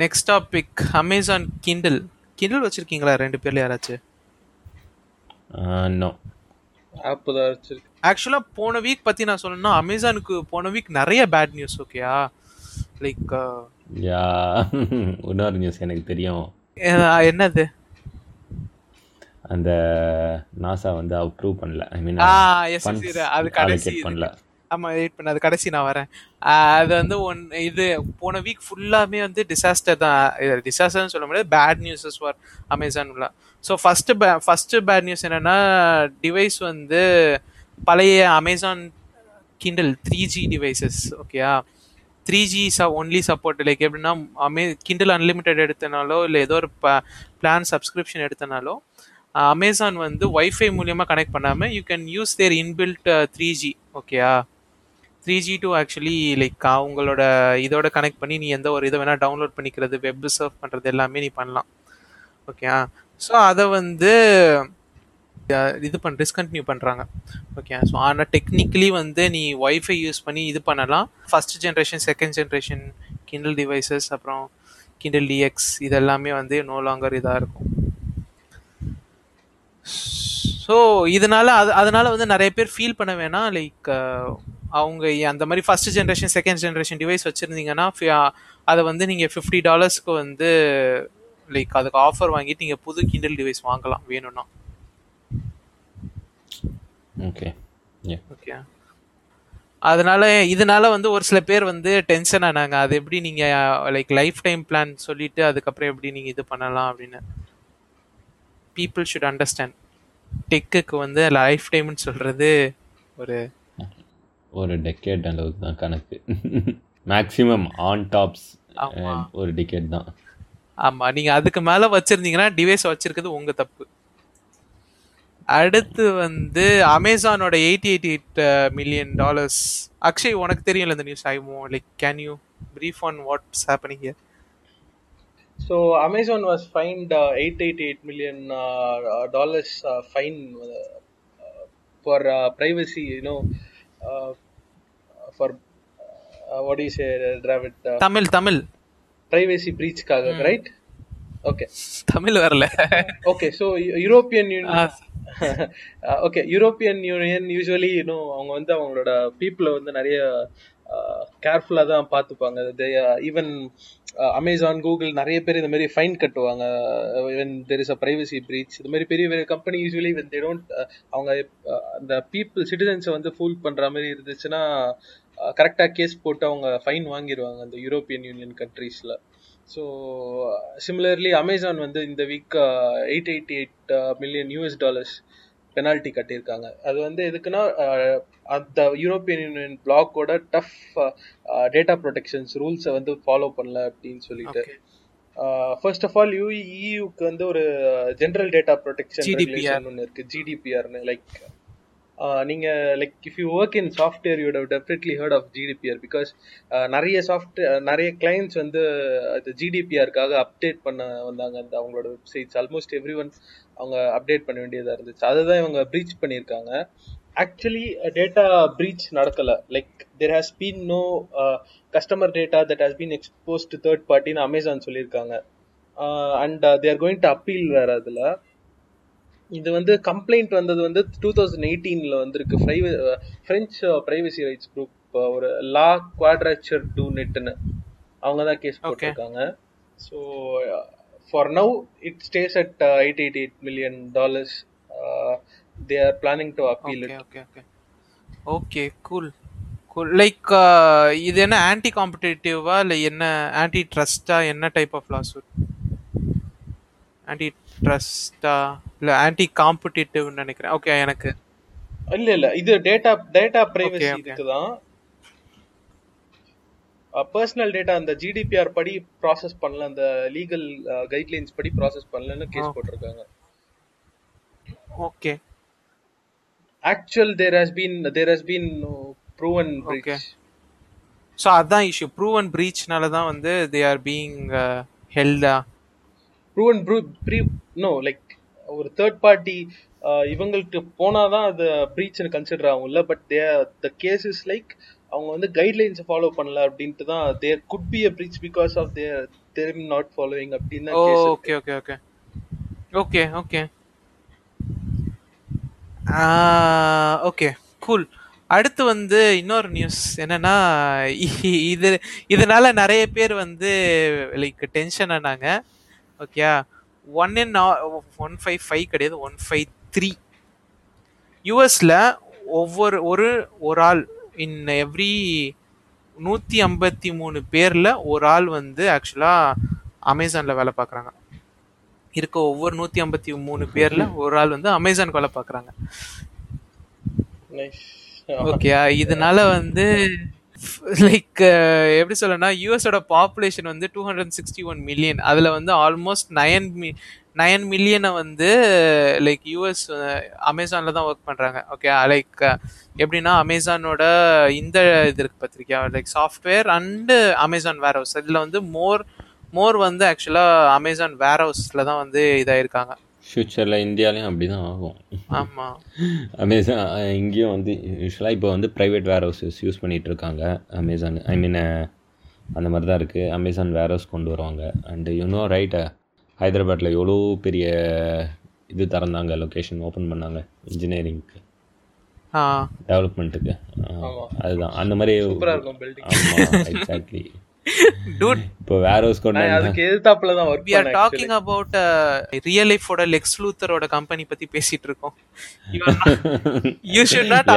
Next topic Amazon Kindle Kindle வச்சிருக்கீங்களா? ரெண்டு பேர்ல யாராச்சும் நோ ஆப் தான் வச்சிருக்கு ஆக்சுவலா போன வீக் பத்தி நான் சொல்லணும்னா அமேசானுக்கு போன வீக் நிறைய பேட் நியூஸ் ஓகேயா லைக் யா இன்னொரு நியூஸ் எனக்கு தெரியும். என்னது? அந்த நாசா வந்து அப்ரூவ் பண்ணல. ஐ மீன் ஆ எஸ் அது கடைசி பண்ணல. ஆமா வெயிட் பண்ண அது கடைசி நான் வரேன். அது வந்து ஒன் இது போன வீக் ஃபுல்லாமே வந்து டிசாஸ்டர் தான். டிசாஸ்டர்னு சொல்ல முடியாது பேட் நியூஸஸ் ஃபார் அமேசான்ல ஸோ ஃபஸ்ட்டு பே ஃபஸ்ட்டு பேட் நியூஸ் என்னென்னா டிவைஸ் வந்து பழைய Amazon Kindle three G devices ஓகேயா த்ரீ ஜி ச ஒன்லி சப்போர்ட் லைக் எப்படின்னா அமே கிண்டல் அன்லிமிட்டெட் எடுத்தனாலோ இல்லை ஏதோ ஒரு பிளான் சப்ஸ்கிரிப்ஷன் எடுத்தனாலோ அமேசான் வந்து ஒய்ஃபை மூலியமாக கனெக்ட் பண்ணாமல் you can use their inbuilt three G ஓகேயா three G too actually like அவங்களோட இதோட கனெக்ட் பண்ணி நீ எந்த ஒரு இதை வேணால் டவுன்லோட் பண்ணிக்கிறது வெப் சர்ஃப் பண்ணுறது எல்லாமே நீ பண்ணலாம். ஓகேயா ஸோ அதை வந்து இது பண்ண டிஸ்கண்டினியூ பண்ணுறாங்க ஓகே ஸோ ஆனால் டெக்னிக்கலி வந்து நீ ஒய்ஃபை யூஸ் பண்ணி இது பண்ணலாம். First generation second generation Kindle devices அப்புறம் கிண்டல் டிஎக்ஸ் இதெல்லாமே வந்து நோ லாங்கர் இதாக இருக்கும். ஸோ இதனால் அது அதனால் வந்து நிறைய பேர் ஃபீல் பண்ண வேணாம். லைக் அவங்க அந்த மாதிரி first generation second generation device வச்சுருந்தீங்கன்னா அதை வந்து நீங்கள் ஃபிஃப்டி டாலர்ஸ்க்கு வந்து லைக் அதுக்கு ஆஃபர் வாங்கிட்டு நீங்கள் புது கிண்டல் டிவைஸ் வாங்கலாம் வேணும்னா. ஓகே ஓகே அதனால இதனால வந்து ஒரு சில பேர் வந்து டென்ஷன் ஆனாங்க. அது எப்படி நீங்க லைக் லைஃப் டைம் பிளான் சொல்லிட்டு அதுக்கப்புறம் எப்படி நீங்க இது பண்ணலாம் அப்படின்னு. பீப்புள் ஷுட் அண்டர்ஸ்டாண்ட் டெக்குக்கு வந்து லைஃப் டைம்னு சொல்றது ஒரு ஒரு டெக்கேட் அளவுக்கு தான் கணக்கு மேக்ஸிமம் ஆன் டாப்ஸ் ஒரு டிக்கெட் தான். ஆமா நீங்க அதுக்கு மேல வச்சிருந்தீங்கன்னா டிவைஸ் வச்சிருக்கிறது உங்க தப்பு. அடுத்து வந்து அமேசானோட eighty eighty eight million dollars Akshay உனக்கு தெரியும்ல இந்த news ஐமோ like can you brief on what's happening here So Amazon was fined uh, 888 million uh, dollars uh, fine uh, for uh, uh, uh, you say, Dravid? Uh, Tamil Tamil privacy breach kaga, right? Okay. Tamil வரல Okay. So Eu- European Union. Okay European Union usually இன்னும் அவங்க வந்து அவங்களோட பீப்புளை வந்து நிறைய கேர்ஃபுல்லாக தான் பார்த்துப்பாங்க ஈவன் அமேசான் கூகுள் நிறைய பேர் இந்த மாதிரி ஃபைன் கட்டுவாங்க even there is a privacy breach இந்த மாதிரி பெரிய பெரிய company usually when they don't அவங்க uh, அந்த பீப்புள் சிட்டிசன்ஸை வந்து ஃபூல் பண்ணுற மாதிரி இருந்துச்சுன்னா கரெக்டாக கேஸ் போட்டு அவங்க ஃபைன் வாங்கிடுவாங்க அந்த யூரோப்பியன் யூனியன் கண்ட்ரீஸில் ஸோ சிமிலர்லி அமேசான் வந்து இந்த week eight eighty eight million US dollars penalty கட்டியிருக்காங்க. அது வந்து எதுக்குன்னா அந்த யூரோப்பியன் யூனியன் பிளாக்கோட டஃப் டேட்டா ப்ரொடெக்ஷன்ஸ் ரூல்ஸை வந்து ஃபாலோ பண்ணல அப்படின்னு சொல்லிட்டு. ஃபர்ஸ்ட் ஆஃப் ஆல் யூ இயூக்கு வந்து ஒரு ஜென்ரல் டேட்டா ப்ரொடெக்ஷன் ஒன்று இருக்கு. ஜிடிபிஆர்னு லைக் நீங்க like if you work in software you'd have definitely heard of GDPR because நிறைய சாஃப்ட்வேர் நிறைய கிளைண்ட்ஸ் வந்து அது ஜிடிபிஆருக்காக அப்டேட் பண்ண வந்தாங்க. அந்த அவங்களோட வெப்சைட்ஸ் ஆல்மோஸ்ட் எவ்ரி ஒன் அவங்க அப்டேட் பண்ண வேண்டியதாக இருந்துச்சு. அதை தான் இவங்க ப்ரீச் பண்ணியிருக்காங்க. ஆக்சுவலி டேட்டா ப்ரீச் நடக்கலை. Like there has been no customer data that has been expose to third பார்ட்டின்னு Amazon சொல்லியிருக்காங்க. And they're going to appeal வேறு அதில். இது வந்து கம்ப்ளைண்ட் வந்தது வந்து டூ தௌசண்ட் எயிட்டீன்ல வந்திருக்கு. ஃப்ரெஞ்ச் பிரைவசி ரைட்ஸ் குரூப் ஒரு லா குவாட்ரேச்சர் டூ நெட்னு அவங்க தான் கேஸ் போட்டிருக்காங்க. So for now it stays at eight eight eight million dollars they are planning to appeal okay okay okay cool cool like இது என்ன anti காம்படிட்டிவா இல்லை என்ன ஆன்டி ட்ரஸ்டா என்ன டைப் ஆஃப் லாசூட் ஆன்டி ட்ரஸ்டா இல்லை ஆன்டி காம்படிட்டிவ்னு நினைக்கிறேன். ஓகே எனக்கு. இல்ல இல்ல இது டேட்டா டேட்டா பிரைவசி okay. இதுக்குதான் பர்சனல் டேட்டா அந்த ஜிடிபிஆர் படி ப்ராசஸ் பண்ணல அந்த லீகல் கைட்லைன்ஸ் படி ப்ராசஸ் பண்ணலன்னு கேஸ் Okay. போட்டிருக்காங்க okay actual there has been there has been proven. Breach so அதான் இஷ்யூ ப்ரூவன் ப்ரீச்னால தான் வந்து தே ஆர் பீயிங் ஹெல்டா ப்ரூவன் ப்ரீ நோ லைக் ஒரு தேர்ட் பார்ட்டி இவங்களுக்கு போனாதான் அது பிரீச்னு கன்சிடர் ஆகும்ல but they the case is like அவங்க வந்து கைட்லைன்ஸ் ஃபாலோ பண்ணல அப்படின்ட்டு தான் there could be a breach because of they're they're not following அப்படின்னு தான். Okay okay okay okay okay okay cool அடுத்து வந்து இன்னொரு நியூஸ் என்னன்னா இது இதனால நிறைய பேர் வந்து லைக் டென்ஷன் ஆனாங்க. Okay. One in one five five கிடையாது ஒன் ஃபைவ் த்ரீ யூஎஸ்ல ஒவ்வொரு ஒரு ஒரு ஆள் இன் எவ்ரி நூற்றி ஐம்பத்தி மூணு பேரில் ஒரு ஆள் வந்து ஆக்சுவலாக அமேசானில் வேலை பார்க்குறாங்க. இருக்க ஒவ்வொரு நூற்றி ஐம்பத்தி மூணு பேரில் ஒரு ஆள் வந்து அமேசான் வேலை பார்க்குறாங்க. ஓகே இதனால வந்து லைக் uh, எப்படி சொல்லனா யூஎஸோட பாப்புலேஷன் வந்து two hundred sixty one million அதில் வந்து ஆல்மோஸ்ட் நயன் மி நயன் மில்லியனை வந்து லைக் யூஎஸ் அமேசானில் தான் ஒர்க் பண்ணுறாங்க ஓகே லைக் எப்படின்னா அமேசானோட இந்த இது இருக்கு Patrika like software and Amazon warehouse இதில் வந்து மோர் மோர் வந்து ஆக்சுவலாக அமேசான் வேர் ஹவுஸில் தான் வந்து இதாயிருக்காங்க. ஃப்யூச்சரில் இந்தியாலையும் அப்படி தான் ஆகும் ஆமாம் அமேசான் இங்கேயும் வந்து யூஸ்வலாக இப்போ வந்து ப்ரைவேட் வேர் ஹவுசஸ் யூஸ் பண்ணிகிட்டு இருக்காங்க அமேசான் ஐ மீன் அந்த மாதிரி தான் இருக்குது அமேசான் வேர் ஹவுஸ் கொண்டு வருவாங்க அண்டு யூனோ ரைட் ஹைதராபாத்தில் எவ்வளோ பெரிய இது திறந்தாங்க லொக்கேஷன் ஓப்பன் பண்ணாங்க இன்ஜினியரிங்க்கு டெவலப்மெண்ட்டுக்கு. அதுதான். அந்த மாதிரி. ஆமாம் எக்ஸாக்ட்லி இப்போ வந்தா- அதுக்கு எதிர்த்தாப்புல தான் talking about ரியல் லைஃபோட லெக்ஸ் லூத்தரோட கம்பெனி பத்தி பேசிட்டு இருக்கோம்.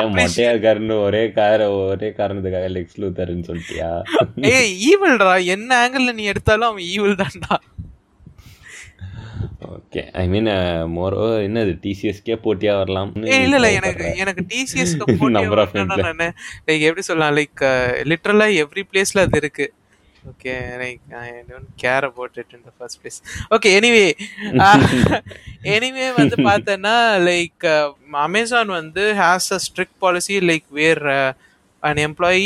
Appreciate மொட்டையா இருக்காருன்னு ஒரே கார ஒரே காரணத்துக்காக லெக்ஸ் லூத்தர்னு சொல்லிட்டியா? ஏய் ஈவில்டா என்ன ஆங்கிள் நீ எடுத்தாலும் அவன் ஈவில் தான்டா. ஓகே ஐ மீன் மோரோ என்னது? டிசிஎஸ்கே போட்டியா வரலாம்? இல்ல இல்ல. எனக்கு எனக்கு டிசிஎஸ் Number of நானு. லைக் எப்படி சொல்லலாம்? லைக் லிட்டரலா எவ்ரி பிளேஸ்ல அது இருக்கு. Okay like I don't care about it in the first place okay anyway anyway வந்து பார்த்தேன்னா லைக் அமேசான் வந்து has a strict policy like where an employee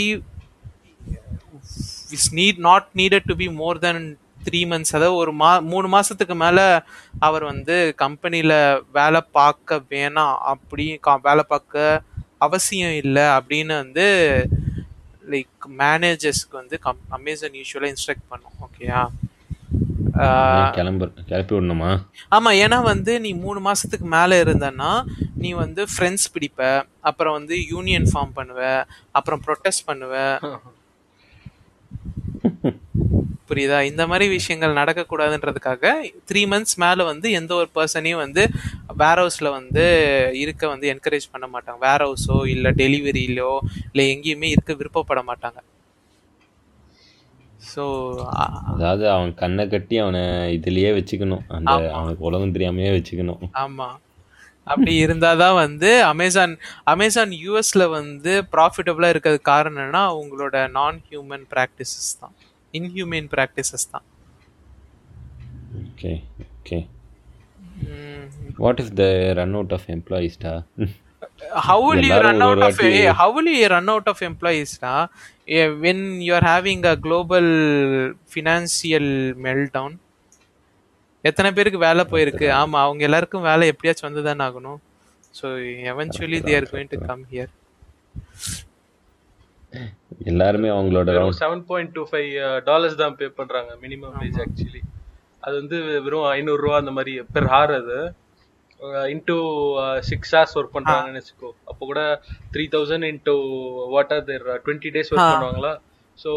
is need not needed to be more than three months அதாவது ஒரு மா மூணு மாசத்துக்கு மேல அவர் வந்து கம்பெனில வேலை பார்க்க வேணாம் அப்படி வேலை பார்க்க அவசியம் இல்லை அப்படின்னு வந்து லைக் மேனேஜர்ஸ்க்கு வந்து கம் அமேசான் யூஸ்வலாக இன்ஸ்ட்ரக்ட் பண்ணும் ஓகேயா கிளம்பு கிளப்பி விடணுமா? ஆமா ஏன்னா வந்து நீ மூணு மாசத்துக்கு மேல இருந்தன்னா நீ வந்து ஃப்ரெண்ட்ஸ் பிடிப்ப அப்புறம் வந்து யூனியன் ஃபார்ம் பண்ணுவ அப்புறம் ப்ரொட்டஸ்ட் பண்ணுவ. புரியுதா? இந்த மாதிரி விஷயங்கள் நடக்கக்கூடாதுன்றதுக்காக த்ரீ மந்த்ஸ் மேல வந்து எந்த ஒரு பர்சனையும் வந்து வேர் ஹவுஸ்ல வந்து இருக்க வந்து என்கரேஜ் பண்ண மாட்டாங்க. வேர் ஹவுஸோ இல்ல டெலிவரியிலோ இல்ல எங்கேயுமே இருக்க விருப்பப்பட மாட்டாங்க. ஸோ அதாவது அவன் கண்ணை கட்டி அவனை இதுலயே வச்சுக்கணும். அந்த அவனுக்கு உலகம் தெரியாமையே வச்சுக்கணும். ஆமா. அப்படி இருந்தாதான் வந்து அமேசான் அமேசான் யூஎஸ்ல வந்து ப்ராஃபிட்டபிளா இருக்கிறது காரணம் என்னன்னா அவங்களோட நான் ஹியூமன் ப்ராக்டிசஸ் தான். இன்ஹியூமன் ப்ராக்டிசஸ் தான். Okay okay what if they run out of எம்ப்ளாயிஸ்டா how will you run out of hey, how will you run out of employees na? When you are having a global financial meltdown எத்தனை பேருக்கு வேலை போயிருக்கு? ஆமா அவங்க எல்லாருக்கும் வேலை எப்படியாச்சும் வந்து தானே ஆகணும் so eventually they are going to come here எல்லாருமே அவங்களோட seven point two five dollars தான் பே பண்றாங்க மினிமம் வேஜ் ஆக்சுவலி அது வந்து வெறும் ஐநூறு ரூபா அந்த மாதிரி பெர் ஹார் அது. இன்டூ சிக்ஸ் ஹார்ஸ் ஒர்க் பண்றாங்கன்னு வச்சுக்கோ அப்போ கூட three thousand into what are there twenty days work. பண்ணுவாங்களா? So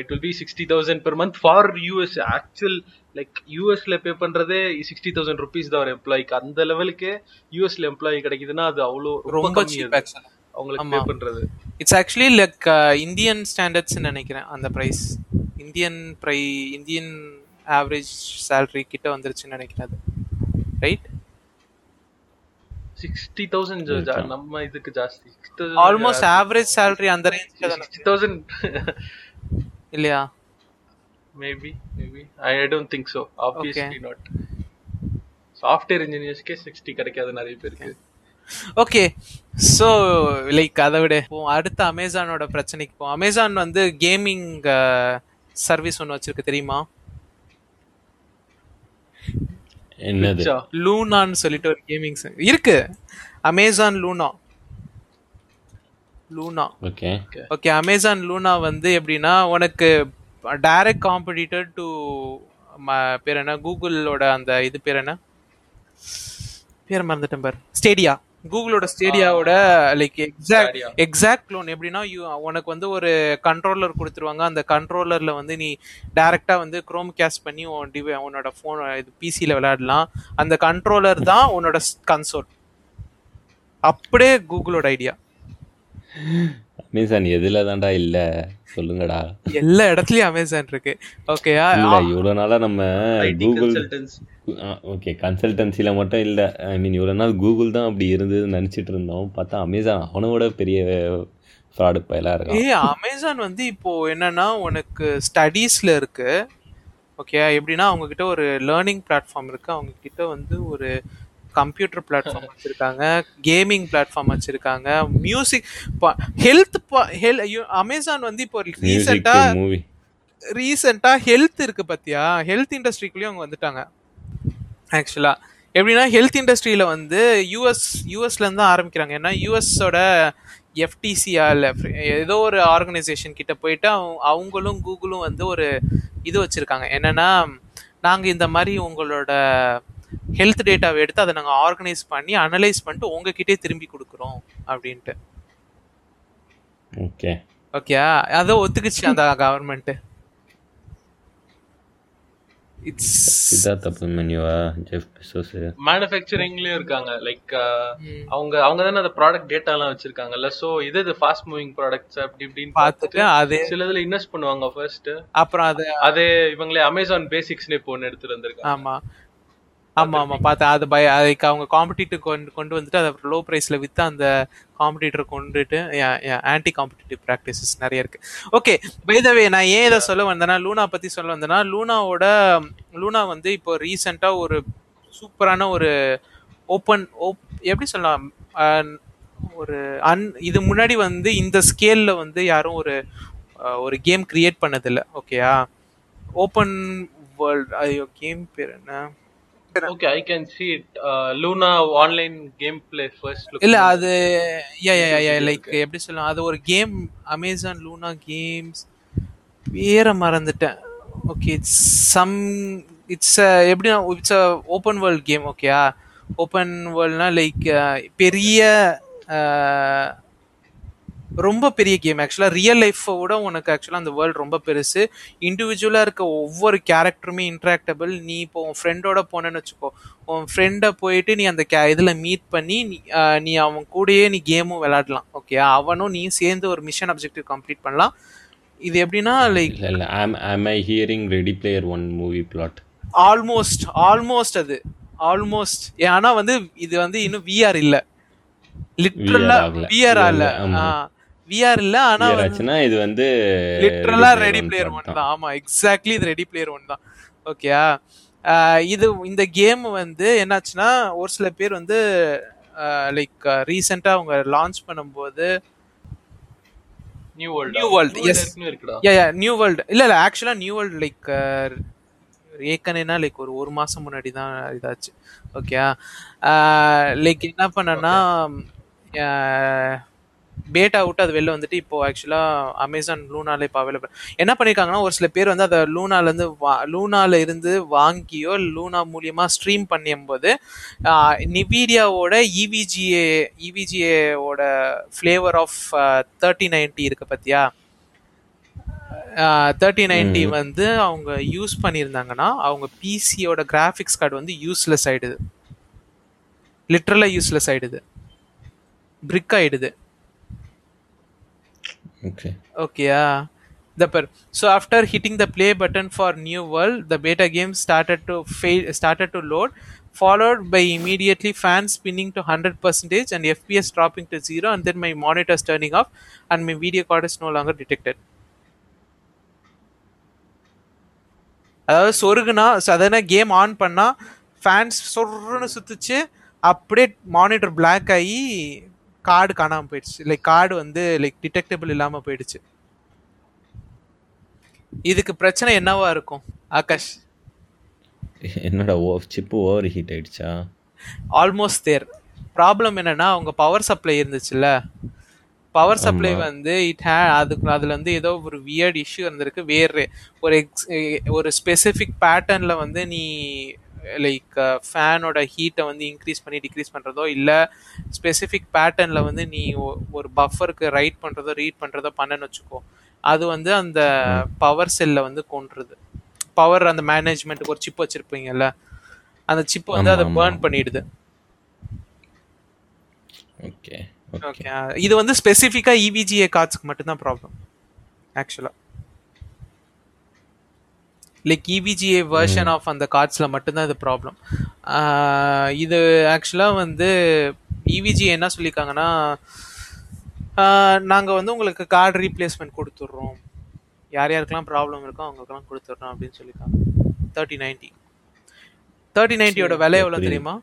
it will be sixty thousand per month for US actual like யூஎஸ்ல பே பண்றதே சிக்ஸ்டி தௌசண்ட் ருபீஸ் தான் ஒரு எம்ப்ளாய்க்கு அந்த லெவலுக்கு யூஎஸ்ல எம்ப்ளாயி கிடைக்குதுன்னா அது அவ்வளோ ரொம்ப அவங்களுக்கு. பே பண்றது. It's actually like Indian standards நினைக்கிறேன் அந்த ப்ரைஸ் இந்தியன் ப்ரை இந்தியன் ஆவரேஜ் salary கிட்ட வந்துருச்சுன்னு நினைக்கிறேன் அது ரைட் சிக்ஸ்டி தௌசண்ட் நம்ம இதுக்கு ஜாஸ்தி. ஆல்மோஸ்ட் ஆவரேஜ் salary அந்த ரேஞ்சில் தானே. சிக்ஸ்டி தௌசண்ட் இல்லையா? Maybe maybe I I don't think so obviously not software இன்ஜினியர்ஸ்க்கே sixty கிடைக்காது நிறைய பேருக்கு. ஓகே ஸோ லைக் அதை விட இப்போ அடுத்த அமேசானோட பிரச்சனைக்கு போ அமேசான் வந்து கேமிங் சர்வீஸ் ஒன்று வச்சிருக்கு தெரியுமா? என்னது? லூனான்னு சொல்லிட்டு ஒரு கேமிங் இருக்கு. Amazon Luna Luna okay okay Amazon Luna வந்து எப்படின்னா உனக்கு டைரக்ட் காம்படிட்டர் டு பேர் என்ன? கூகுளோட அந்த இது பேர் என்ன? பேர் மறந்துட்டேன் பார். ஸ்டேடியா கூகுளோட ஸ்டேடியாவோட லைக் எக்ஸாக்ட். எக்ஸாக்ட் க்ளோன் எப்படின்னா உனக்கு வந்து ஒரு கண்ட்ரோலர் கொடுத்துருவாங்க. அந்த கண்ட்ரோலர்ல வந்து நீ டைரக்டா வந்து குரோம் கேஸ்ட் பண்ணி உன் டிவை உன்னோட ஃபோன் இது பிசியில் விளையாடலாம். அந்த கண்ட்ரோலர் தான் உன்னோட கன்சோல் அப்படியே கூகுளோட ஐடியா அமேசான் எதுல தான்டா இல்ல? சொல்லுங்கடா. எல்லா இடத்துலயும் அமேசான் இருக்கு. ஓகேயா இல்ல இவ்வளவு நாளா நம்ம கூகுள் ஓகே கன்சல்டன்சில மட்டும் இல்ல. ஐ மீன் இவ்வளவு நாள் கூகுள் தான் அப்படி இருந்ததுன்னு நினைச்சிட்டு இருந்தோம். பார்த்தா அமேசான் அவனோட பெரிய ஃப்ராடு பயலா இருக்கான். ஏ அமேசான் வந்து இப்போ என்னன்னா உனக்கு ஸ்டடீஸ்ல இருக்கு. ஓகே எப்படின்னா அவங்க கிட்ட ஒரு லேர்னிங் பிளாட்ஃபார்ம் இருக்கு. அவங்க கிட்ட வந்து ஒரு கம்ப்யூட்டர் பிளாட்ஃபார்ம் வச்சிருக்காங்க கேமிங் பிளாட்ஃபார்ம் வச்சிருக்காங்க மியூசிக் ஹெல்த் ஹெல் அமேசான் வந்து இப்போ ரீசெண்டா ரீசெண்டா ஹெல்த் இருக்கு பாத்தியா? ஹெல்த் இண்டஸ்ட்ரிக்குள்ளேயும் அவங்க வந்துட்டாங்க. ஆக்சுவலா எப்படின்னா ஹெல்த் இண்டஸ்ட்ரியில வந்து யூஎஸ் யூஎஸ்ல இருந்து தான் ஆரம்பிக்கிறாங்க. ஏன்னா யூஎஸோட எஃப்டிசியா இல்ல ஏதோ ஒரு ஆர்கனைசேஷன் கிட்ட போயிட்டு அவங்க- அவங்களும் கூகுளும் வந்து ஒரு இது வச்சிருக்காங்க. என்னன்னா நாங்க இந்த மாதிரி உங்களோட ஹெல்த் டேட்டாவை எடுத்து அதை நாங்க ஆர்கனைஸ் பண்ணி அனலைஸ் பண்ணிட்டு உங்ககிட்டே திரும்பி கொடுக்குறோம் அப்படின்ட்டு. ஓகே ஓகே அதை ஒத்துக்குச்சு அந்த கவர்மெண்ட் இட்ஸ் சித்தார்த் அபிமன்யுவா ஜெஃப் பெசோஸ் மேனுஃபேக்சரிங்லயும் இருக்காங்க. லைக் அவங்க அவங்க தானே அந்த ப்ராடக்ட் டேட்டா எல்லாம் வச்சிருக்காங்கல்ல. சோ இது இது ஃபாஸ்ட் மூவிங் ப்ராடக்ட்ஸ் அப்படி இப்படின்னு பார்த்துட்டு அதே சில இதுல இன்வெஸ்ட் பண்ணுவாங்க ஃபர்ஸ்ட் அப்புறம் அது அதே இவங்களே அமேசான் பேசிக்ஸ்னு இப்போ ஒன்னு எடுத்துட்டு வந்திருக்காங்க. ஆமா. ஆமா ஆமா பார்த்தேன் அது பய அதுக்கு அவங்க காம்படிட்டிவ் கொண்டு கொண்டு வந்துட்டு அதை லோ பிரைஸ்ல வித்து அந்த காம்படிட்டர் கொண்டுட்டு ஆன்டி காம்படிட்டிவ் ப்ராக்டிசஸ் நிறைய இருக்கு. ஓகே பைதவே நான் ஏன் இதை சொல்ல வந்தேன்னா லூனா பத்தி சொல்ல வந்தேன்னா லூனாவோட லூனா வந்து இப்போ ரீசெண்டா ஒரு சூப்பரான ஒரு ஓப்பன் ஓப் எப்படி சொல்லலாம் ஒரு அன் இது முன்னாடி வந்து இந்த ஸ்கேல்ல வந்து யாரும் ஒரு ஒரு கேம் கிரியேட் பண்ணதில்ல ஓகேயா ஓப்பன் வேர்ல்ட் ஐயோ கேம் பேர் என்ன? Okay I can see it. Luna online game play first இல்ல அது யா யா யா லைக் எப்படி சொல்லலாம் அது ஒரு கேம் அமேசான் லூனா கேம்ஸ் பேரை மறந்துட்டேன். ஓகே இட்ஸ் சம் இட்ஸ் எப்படி it's a open world game ஓகேயா ஓப்பன் வேர்ல்ட்னா லைக் பெரிய அஹ், ரொம்ப பெரிய கேம் ஆக்சுவலாக ரியல் லைஃப்பை விட உனக்கு ஆக்சுவலாக அந்த வேர்ல்டு ரொம்ப பெருசு. இண்டிவிஜுவலாக இருக்க ஒவ்வொரு கேரக்டருமே இன்ட்ராக்டபிள் நீ இப்போ உன் ஃப்ரெண்டோட போனேன்னு வச்சுக்கோ. உன் ஃப்ரெண்டை போயிட்டு நீ அந்த கே இதில் மீட் பண்ணி நீ அவன் கூடயே நீ கேமும் விளையாடலாம். ஓகே அவனும் நீ சேர்ந்து ஒரு மிஷன் அப்ஜெக்டிவ் கம்ப்ளீட் பண்ணலாம். இது எப்படின்னா லைக் இல்ல I hearing ready player one movie plot almost almost அது. ஆல்மோஸ்ட் ஆனா வந்து இது வந்து இன்னும் விஆர் இல்ல. லிட்ரலா. விஆர் ஆமா. விஆர் இல்ல ஆனா ஆச்சுன்னா இது வந்து லிட்ரலா Ready ready Player player One one தான். ஆமா எக்ஸாக்ட்லி இது ரெடி பிளேயர் ஒன் தான். ஓகேயா இது இந்த கேம் வந்து என்னாச்சுன்னா ஒரு சில பேர் வந்து லைக் ரீசெண்டா அவங்க லான்ச் பண்ணும்போது new world New World, yes. இருக்குடா. யா யா நியூ வேர்ல்டு இல்ல இல்ல ஆக்சுவலா நியூ வேர்ல்டு லைக் ஏற்கனவேனா லைக் ஒரு ஒரு மாசம் முன்னாடி தான் இதாச்சு. ஓகே லைக் என்ன பண்ணனா பேட்டா விட்டு அது வெளில வந்துட்டு இப்போ ஆக்சுவலா அமேசான் லூனால இப்போ அவைலபிள் என்ன பண்ணிருக்காங்கன்னா ஒரு சில பேர் வந்து அதை லூனால இருந்து வா- லூனால இருந்து வாங்கியோ லூனா மூலியமா ஸ்ட்ரீம் பண்ணும்போது நிவீடியாவோட இவிஜிஏ இவிஜிஏவோட ஃப்ளேவர் ஆஃப் தேர்ட்டி நைன்டி இருக்கு பாத்தியா? தேர்ட்டி நைன்டி வந்து அவங்க யூஸ் பண்ணியிருந்தாங்கன்னா அவங்க பிசியோட கிராஃபிக்ஸ் கார்டு வந்து யூஸ்லெஸ் ஆயிடுது. லிட்ரலாக யூஸ்லெஸ் ஆயிடுது. பிரிக் ஆயிடுது. ஓகே ஓகேயா the per so after hitting the play button for new world the beta game started to fail started to load followed by immediately fans spinning to 100 percentage and fps dropping to zero and then my monitors turning off and my video card is no longer detected அதாவது சொருகுனா சதன game on பண்ணா fans சொருன்னு சுத்துச்சு அப்படியே monitor black ஆகி card காணாம போயிடுச்சு. Like card வந்து like detectable இல்லாம போயிடுச்சு. இதுக்கு பிரச்சனை என்னவா இருக்கும் ஆகாஷ்? என்னடா ஓ சிப்பு ஓவர் ஹீட் ஆயிடுச்சா? ஆல்மோஸ்ட் தேர் ப்ராப்ளம் என்னன்னா அவங்க பவர் சப்ளை இருந்துச்சுல்ல? பவர் சப்ளை வந்து இட் ஹே அதுக்கு அதுல வந்து ஏதோ ஒரு வியர்ட் இஷ்யூ இருந்திருக்கு வேறு ஒரு எக்ஸ் ஒரு ஸ்பெசிஃபிக் பேட்டர்ன்ல வந்து நீ லைக் ஃபேனோட ஹீட்டை வந்து இன்க்ரீஸ் பண்ணி டிக்ரீஸ் பண்ணுறதோ இல்லை ஸ்பெசிஃபிக் பேட்டர்னில் வந்து நீ ஒரு பஃபருக்கு ரைட் பண்ணுறதோ ரீட் பண்ணுறதோ பண்ணன்னு வச்சுக்கோ அது வந்து அந்த பவர் செல்லை வந்து கொன்றுது. பவர் அந்த மேனேஜ்மெண்ட்டுக்கு ஒரு சிப் வச்சுருப்பீங்கல்ல அந்த சிப் வந்து அதை பேர்ன் பண்ணிடுது. ஓகே ஓகே இது வந்து ஸ்பெசிஃபிக்கா இவிஜிஏ கார்ட்ஸ்க்கு மட்டும்தான் ப்ராப்ளம் ஆக்சுவலா லைக் இவிஜிஏ வெர்ஷன் ஆஃப் அந்த கார்ட்ஸில் மட்டும்தான் இது ப்ராப்ளம் இது ஆக்சுவலாக வந்து இவிஜிஏ என்ன சொல்லியிருக்காங்கன்னா நாங்கள் வந்து உங்களுக்கு கார்டு ரீப்ளேஸ்மெண்ட் கொடுத்துட்றோம். யார் யாருக்கெல்லாம் ப்ராப்ளம் இருக்கோ அவங்களுக்கெல்லாம் கொடுத்துட்றோம் அப்படின்னு சொல்லியிருக்காங்க தேர்ட்டி நைன்ட்டி தேர்ட்டி நைன்ட்டியோட விலை எவ்வளோ தெரியுமா?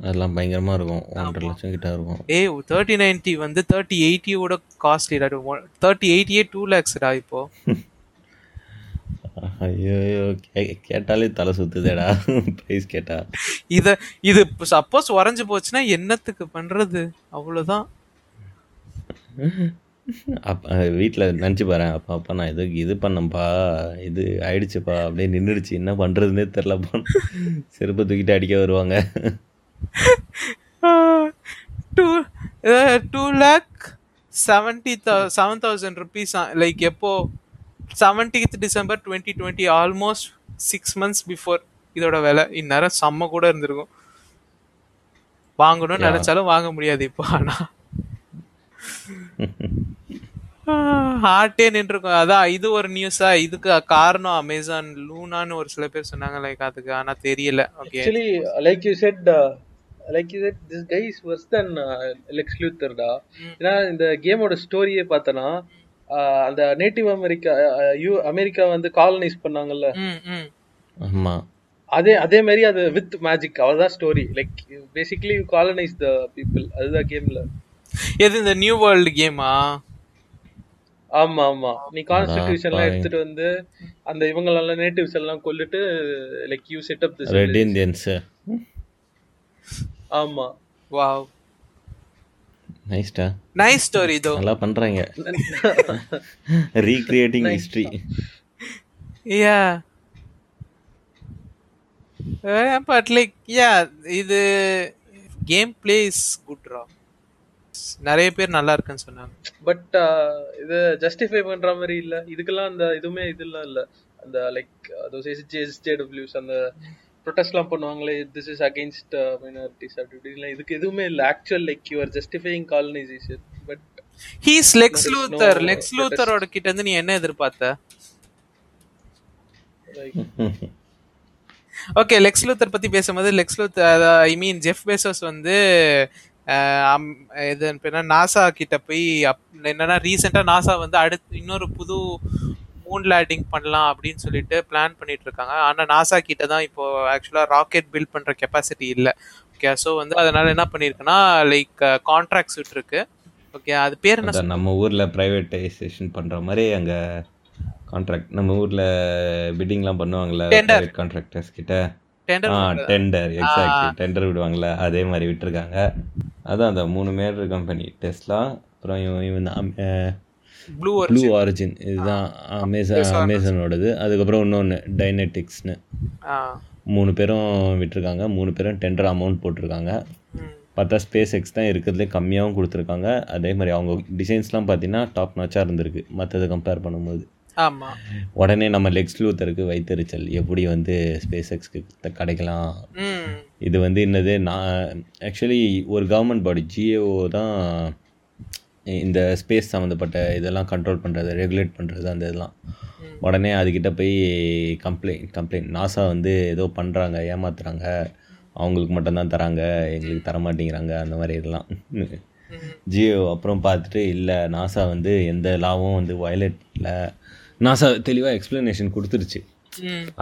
அதெல்லாம் பயங்கரமா இருக்கும். ஒன்றரை லட்சம் கிட்ட இருக்கும். ஏ தேர்ட்டி நைன்ட்டி வந்து தேர்ட்டி எயிட்டியோட காஸ்ட்லிடா தேர்ட்டி எயிட்டியே டூ லேக்ஸ்டா இப்போ. ஐயோ கேட்டாலே தலை சுத்துதேடா. ப்ரைஸ் கேட்டா. இத இது சப்போஸ் உறைஞ்சு போச்சுன்னா என்னத்துக்கு பண்றது? அவ்வளவுதான். அப்ப வீட்டில் நினச்சி பாரு அப்பா அப்பா நான் இது இது பண்ணேன்ப்பா? இது ஆயிடுச்சுப்பா அப்படியே நின்றுடுச்சு என்ன பண்ணுறதுனே தெரிலப்பா செருப்பை தூக்கிட்டு அடிக்க வருவாங்க. Two two lakh seventy seven thousand rupees like எப்போ seventeenth December twenty twenty almost six months before இதோட விலை. இந்நேரம் செம்ம கூட இருந்திருக்கும். வாங்கணும்னு நினைச்சாலும் வாங்க முடியாது இப்போ ஆனா. ஹார்ட்டே நின்றுருக்கும் அதான் இது ஒரு நியூஸா இதுக்கு காரணம் அமேசான் லூனான்னு ஒரு சில பேர் சொன்னாங்க லைக் அதுக்கு ஆனா தெரியல. Okay actually like you said like you said this guy is worse than Lex லூத்தர்டா ஏன்னா இந்த கேமோட ஸ்டோரியே பார்த்தனா அந்த நேட்டிவ் அமெரிக்கா யூ அமெரிக்கா வந்து காலனைஸ் பண்ணாங்கல்ல? ம் ம். ஆமாம் அதே அதே மாதிரி அது வித் மேஜிக் அவ்வளவுதான் story like basically you colonise the people அதுதான் கேம்ல எது இந்த நியூ வேர்ல்டு கேமா ஆமா ஆமா. நீ கான்ஸ்டிடியூஷன் எல்லாம். எடுத்துட்டு வந்து அந்த இவங்க எல்லாம் நேட்டிவ்ஸ் எல்லாம் கொல்லிட்டு like you set up this red Indians ஆமா. வாவ் நைஸ்டா நைஸ் ஸ்டோரி இதோ நல்லா பண்ணுறாங்க recreating history yeah but like yeah இது கேம் பிளே இஸ் குட் ரா நிறைய பேர் நல்லா இருக்குன்னு சொன்னாங்க. பட் இது ஜஸ்டிஃபை பண்ற மாதிரி இல்ல. இதுக்கெல்லாம் அந்த இதுவுமே இதெல்லாம் இல்ல அந்த லைக் தோஸ் எஸ்ஜேடபிள்யூஸ் அந்த ப்ரொடெஸ்ட்லாம் பண்ணுவாங்களே திஸ் இஸ் அகைன்ஸ்ட் மைனாரிட்டிஸ் அப்படி இதுக்கு எதுவுமே இல்ல. Actual like you are justifying colonisation but he's Lex Luthor Lex லூத்தரோட கிட்ட இருந்து நீ என்ன எதிர்பார்த்த? ஓகே லெக்ஸ் லூத்தர் பத்தி பேசும்போது Lex Luthor I mean Jeff Bezos வந்து இது நாசா கிட்ட போய் என்னன்னா ரீசெண்டா நாசா வந்து அடுத்து இன்னொரு புது மூன் லேண்டிங் பண்ணலாம் அப்படின்னு சொல்லிட்டு பிளான் பண்ணிட்டு இருக்காங்க ஆனா நாசா கிட்ட தான் இப்போ ஆக்சுவலா ராக்கெட் பில்ட் பண்ற கெப்பாசிட்டி இல்ல. ஓகே ஸோ வந்து அதனால என்ன பண்ணிருக்குன்னா லைக் கான்ட்ராக்ட்ஸ் விட்டுருக்கு. ஓகே அது பேர் என்ன நம்ம ஊரில் ப்ரைவேட்டைசேஷன் பண்ணுற மாதிரி அங்கே கான்ட்ராக்ட் நம்ம ஊரில் Tender. ப்ரைவேட் கான்ட்ராக்டர்ஸ் கிட்ட. டெண்டர் டெண்டர் எக்ஸாக்ட்லி டெண்டர் விடுவாங்கல்ல அதே மாதிரி விட்டுருக்காங்க. அதான் அந்த மூணு மேஜர் கம்பெனி டெஸ்லா அப்புறம் இவன் இவன் ப்ளூ ப்ளூ ஆரிஜின் இதுதான் அமேசான் அமேசானோடது அதுக்கப்புறம் இன்னொன்று டைனெட்டிக்ஸ்னு மூணு பேரும் விட்டுருக்காங்க. மூணு பேரும் டெண்டர் அமௌண்ட் போட்டிருக்காங்க. பார்த்தா ஸ்பேஸ் எக்ஸ் தான் இருக்கிறதுலே கம்மியாகவும் கொடுத்துருக்காங்க. அதே மாதிரி அவங்க டிசைன்ஸ்லாம் பார்த்தீங்கன்னா டாப் நாச்சாக இருந்திருக்கு. மற்றதை கம்பேர் பண்ணும்போது. ஆமா. உடனே நம்ம லெக்ஸ் லூத்தருக்கு வைத்தறிச்சல் எப்படி வந்து ஸ்பேஸ் எக்ஸ்க்கு கிடைக்கலாம்? இது வந்து என்னது? நான் ஆக்சுவலி ஒரு கவர்மெண்ட் பாடி ஜிஏஓ தான் இந்த ஸ்பேஸ் சம்மந்தப்பட்ட இதெல்லாம் கண்ட்ரோல் பண்ணுறது ரெகுலேட் பண்ணுறது அந்த இதெல்லாம். உடனே அதுக்கிட்ட போய் கம்ப்ளைண்ட் கம்ப்ளைண்ட் நாசா வந்து ஏதோ பண்ணுறாங்க ஏமாத்துறாங்க. அவங்களுக்கு மட்டும்தான் தராங்க எங்களுக்கு தர மாட்டேங்கிறாங்க அந்த மாதிரி இதெல்லாம். ஜியோ அப்புறம் பார்த்துட்டு இல்லை நாசா வந்து எந்த லாவும் வந்து வயலேட் இல்லை. நாசா தெளிவாக எக்ஸ்ப்ளனேஷன் கொடுத்துருச்சு.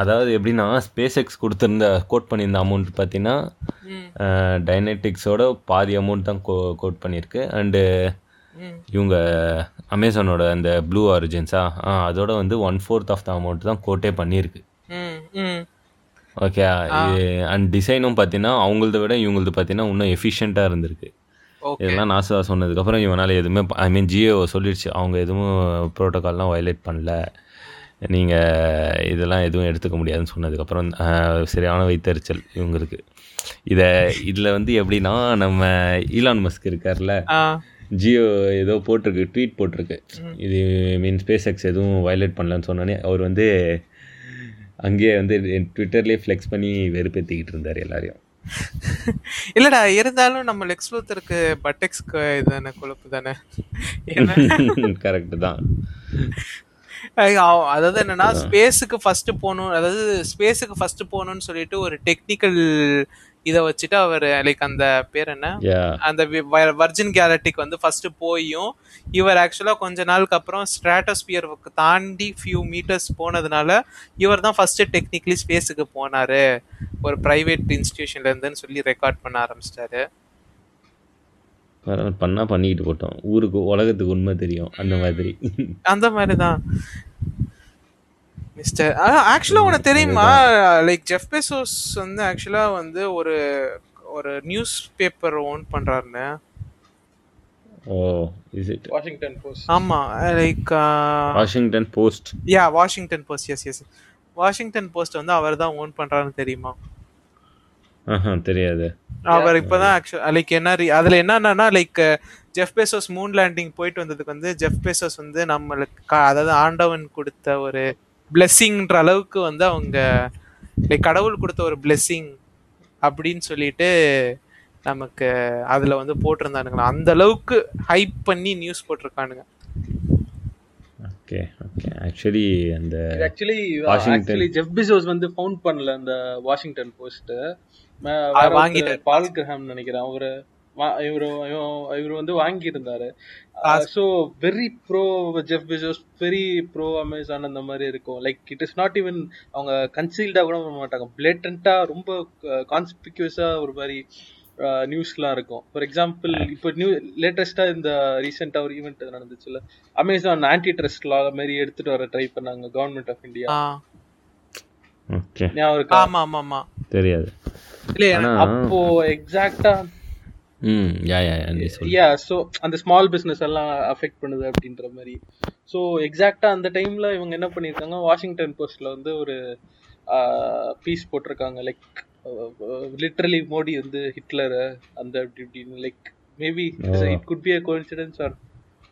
அதாவது எப்படின்னா ஸ்பேஸ் எக்ஸ் கொடுத்துருந்த கோட் பண்ணியிருந்த அமௌண்ட் பார்த்தீங்கன்னா டைனெட்டிக்ஸோட பாதி அமௌண்ட் தான் கோ கோட் பண்ணியிருக்கு. அண்டு இவங்க அமேசானோட அந்த ப்ளூ ஆரிஜின்ஸா அதோட வந்து one fourth of the amount தான் கோட்டே பண்ணியிருக்கு. ஓகே அண்ட் டிசைனும் பார்த்தீங்கன்னா அவங்களத விட இவங்களது பார்த்தீங்கன்னா இன்னும் எஃபிஷியண்ட்டாக இருந்திருக்கு. இதெல்லாம் நாசா சொன்னதுக்கப்புறம் இவனால் எதுவுமே ஐ மீன் ஜியோ சொல்லிடுச்சு. அவங்க எதுவும் ப்ரோட்டோகால்லாம் வயலேட் பண்ணல. நீங்கள் இதெல்லாம் எதுவும் எடுத்துக்க முடியாதுன்னு சொன்னதுக்கப்புறம் சரியான வைத்தறிச்சல் இவங்களுக்கு. இதை இதில் வந்து எப்படின்னா நம்ம ஈலான் மஸ்க் இருக்கார்ல ஜியோ ஏதோ போட்டிருக்கு ட்வீட் போட்டிருக்கு. இது மீன் ஸ்பேஸ் எக்ஸ் எதுவும் வயலேட் பண்ணலன்னு சொன்னோன்னே அவர் வந்து அங்கேயே வந்து ட்விட்டர்லேயே ஃப்ளெக்ஸ் பண்ணி வெறுப்பேற்றிக்கிட்டு இருந்தார் எல்லாரையும். இல்லடா இருந்தாலும் நம்ம லெக்ஸ் லூத்தருக்கு பட்டெக்ஸ்க்கு இதானே கொழுப்பு தானே? கரெக்டு தான். அதாவது என்னன்னா ஸ்பேஸுக்கு ஃபர்ஸ்ட் போகணும் அதாவது ஸ்பேஸுக்கு ஃபர்ஸ்ட் போகணும்னு சொல்லிட்டு ஒரு டெக்னிக்கல் இதை வச்சுட்டு அவர் லைக் அந்த பேர் என்ன? அந்த வர்ஜின் கேலக்டிக் வந்து ஃபர்ஸ்ட் போயும். இவர் ஆக்சுவலா கொஞ்ச நாளுக்கு அப்புறம் ஸ்ட்ராட்டோஸ்பியருக்கு தாண்டி ஃபியூ மீட்டர்ஸ் போனதுனால இவர் தான் ஃபர்ஸ்ட் டெக்னிக்கலி ஸ்பேஸுக்கு போனாரு. ஒரு பிரைவேட் இன்ஸ்டிடியூஷன்ல இருந்துன்னு சொல்லி ரெக்கார்ட் பண்ண ஆரம்பிச்சிட்டாரு. பண்ணா பண்ணிக்கிட்டு போட்டோம். ஊருக்கு உலகத்துக்கு உண்மை தெரியும். அந்த மாதிரி. அந்த மாதிரி தான் மிஸ்டர் ஆக்சுவலா உனக்கு தெரியுமா? லைக் ஜெஃப் பெசோஸ் வந்து ஆக்சுவலா வந்து ஒரு ஒரு நியூஸ் பேப்பர் ஓன் பண்றாருன்னு. Oh is it Washington Post ஆமா like Washington Post yeah Washington Post yes yes Washington Post வந்து அவர் தான் ஓன் பண்றாருன்னு தெரியுமா? ஆஹா தெரியாது. அவர் இப்பதான் ஆக்சுவல் லைக் என்ன re- அதுல என்னன்னா like Jeff Bezos moon landing போயிட்டு வந்ததுக்கு வந்து ஜெஃப் பேசோஸ் வந்து நம்மளுக்கு அதாவது ஆண்டவன் கொடுத்த ஒரு பிளெஸ்ஸிங்ன்ற அளவுக்கு வந்து அவங்க லைக் கடவுள் கொடுத்த ஒரு பிளெஸ்ஸிங் அப்படின்னு சொல்லிட்டு நமக்கு அதுல வந்து போட்டிருந்தானுங்களா அந்த அளவுக்கு ஹைப் பண்ணி நியூஸ் போட்டிருக்கானுங்க ஓகே ஓகே ஆக்சுவலி அந்த ஆக்சுவலி. ஆக்சுவலி ஜெஃப் பிசோஸ் வந்து ஃபவுண்ட் பண்ணல அந்த வாஷிங்டன் போஸ்ட் வாங்கிட்டாரு. பால் கிரஹாம் நினைக்கிறேன் அவரு இவரு இவ- இவரு வந்து வாங்கி இருந்தாரு so very pro Jeff Bezos very pro Amazon அந்த மாதிரி இருக்கும். Like it is not even அவங்க கன்சீல்டா கூட பண்ண மாட்டாங்க. பிளேட்டண்டா ரொம்ப கான்ஸ்பிக்யூஸா ஒரு மாதிரி நியூஸ்லாம் இருக்கும். ஃபார் எக்ஸாம்பிள் இப்போ நியூ லேட்டஸ்டா இந்த ரீசெண்டா ஒரு ஈவெண்ட் நடந்துச்சுல அமேசான் ஆன்டி ட்ரஸ்ட் லா மாதிரி எடுத்துட்டு வர ட்ரை பண்ணாங்க கவர்மெண்ட் ஆஃப் இந்தியா ஞாபகம் ஆமா ஆமா ஆமா. தெரியாது. அப்போ எக்ஸாக்டா ம் யா ஸோ அந்த ஸ்மால் பிஸ்னஸ் எல்லாம் அஃபெக்ட் பண்ணுது அப்படின்ற மாதிரி. ஸோ எக்ஸாக்டா அந்த டைம்ல இவங்க என்ன பண்ணியிருக்காங்க வாஷிங்டன் போஸ்ட்ல வந்து ஒரு பீஸ் போட்டிருக்காங்க லைக் லிட்ரலி மோடி வந்து ஹிட்லர் அந்த அப்படி இப்படின்னு like maybe it could be a coincidence or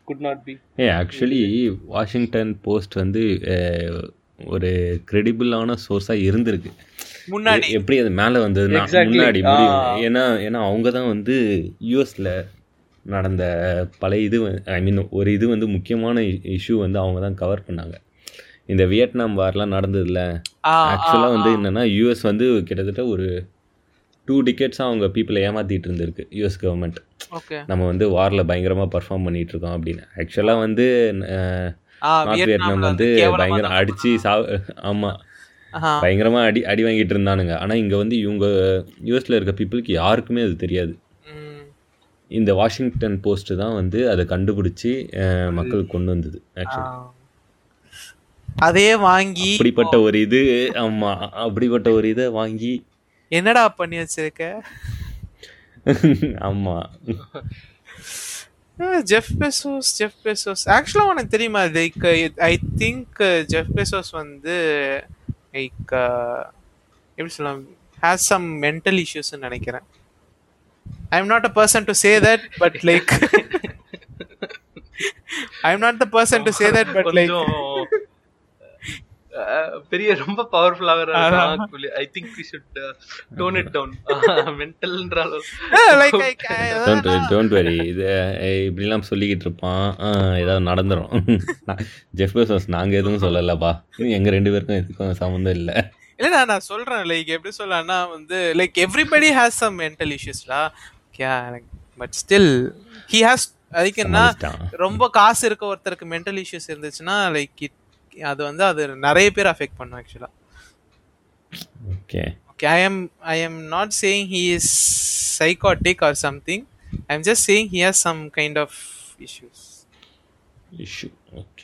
could not be a actually Washington Post வந்து ஒரு கிரெடிபிளான சோர்ஸாக இருந்திருக்கு. முன்னாடி எப்படி அது மேலே வந்ததுன்னா. முன்னாடி. ஏன்னா ஏன்னா அவங்க தான் வந்து யூஎஸில் நடந்த பழைய இது ஐ மீன் ஒரு இது வந்து முக்கியமான இஷ்யூ வந்து அவங்க தான் கவர் பண்ணாங்க இந்த வியட்நாம் வார்லாம் நடந்ததுல ஆக்சுவலாக வந்து. என்னன்னா யூஎஸ் வந்து கிட்டத்தட்ட ஒரு டூ டிக்கெட்ஸாக அவங்க பீப்புளை ஏமாத்திட்டு இருந்திருக்கு யூஎஸ் கவர்மெண்ட் நம்ம வந்து வாரில் பயங்கரமாக பர்ஃபார்ம் பண்ணிட்டு இருக்கோம் அப்படின்னு ஆக்சுவலாக வந்து நார்த் வியட்நாம் வந்து பயங்கரம் அடிச்சு சா ஆமாம். பயங்கரமாக அடி அடி வாங்கிட்டு இருந்தானுங்க. ஆனால் இங்கே வந்து இவங்க யூஎஸில் இருக்க பீப்புளுக்கு யாருக்குமே அது தெரியாது. இந்த வாஷிங்டன் போஸ்ட் தான் வந்து அதை கண்டுபிடிச்சி அஹ், மக்களுக்கு கொண்டு வந்தது. ஆக்சுவலி அதே வாங்கி அப்படிப்பட்ட ஒரு இது ஆமாம் அப்படிப்பட்ட ஒரு இதை வாங்கி. என்னடா பண்ணி வச்சிருக்க? ஆமாம் ஜெஃப் பெசோஸ் ஜெஃப் பெசோஸ் ஆக்சுவலா உனக்கு தெரியுமா like I think Jeff Bezos வந்து லைக் எப்படி சொல்லலாம்? ஹேஸ் சம் மென்டல் இஷ்யூஸ்னு நினைக்கிறேன். I am not a person to say that but like I am not the person to say that but like பெரிய ரொம்ப பவர்ஃபுல்லாக I think we should tone it down மென்டல்ன்ற like don't don't very இது இப்படிலாம் சொல்லிக்கிட்டு இருப்பான். ஏதாவது நடந்துரும். Jeff Bezos நாங்கள் எதுவும் சொல்லலப்பா. எங்கள் ரெண்டு பேருக்கும் எதுக்கும் சம்மந்தம் இல்லை. இல்லடா நான் சொல்றேன். லைக் எப்படி சொல்லலாம்னா வந்து like everybody has some mental இஷ்யூஸ்டா okay but still he has அதுக்கு என்ன. ரொம்ப காசு இருக்க ஒருத்தருக்கு மென்டல் இஷ்யூஸ் இருந்துச்சுன்னா லைக் இட் அது வந்து அது நிறைய பேர் அஃபெக்ட் பண்ணும் ஆக்சுவலா okay okay I am I am not saying he is psychotic or something I am just saying he has some kind of issues issue okay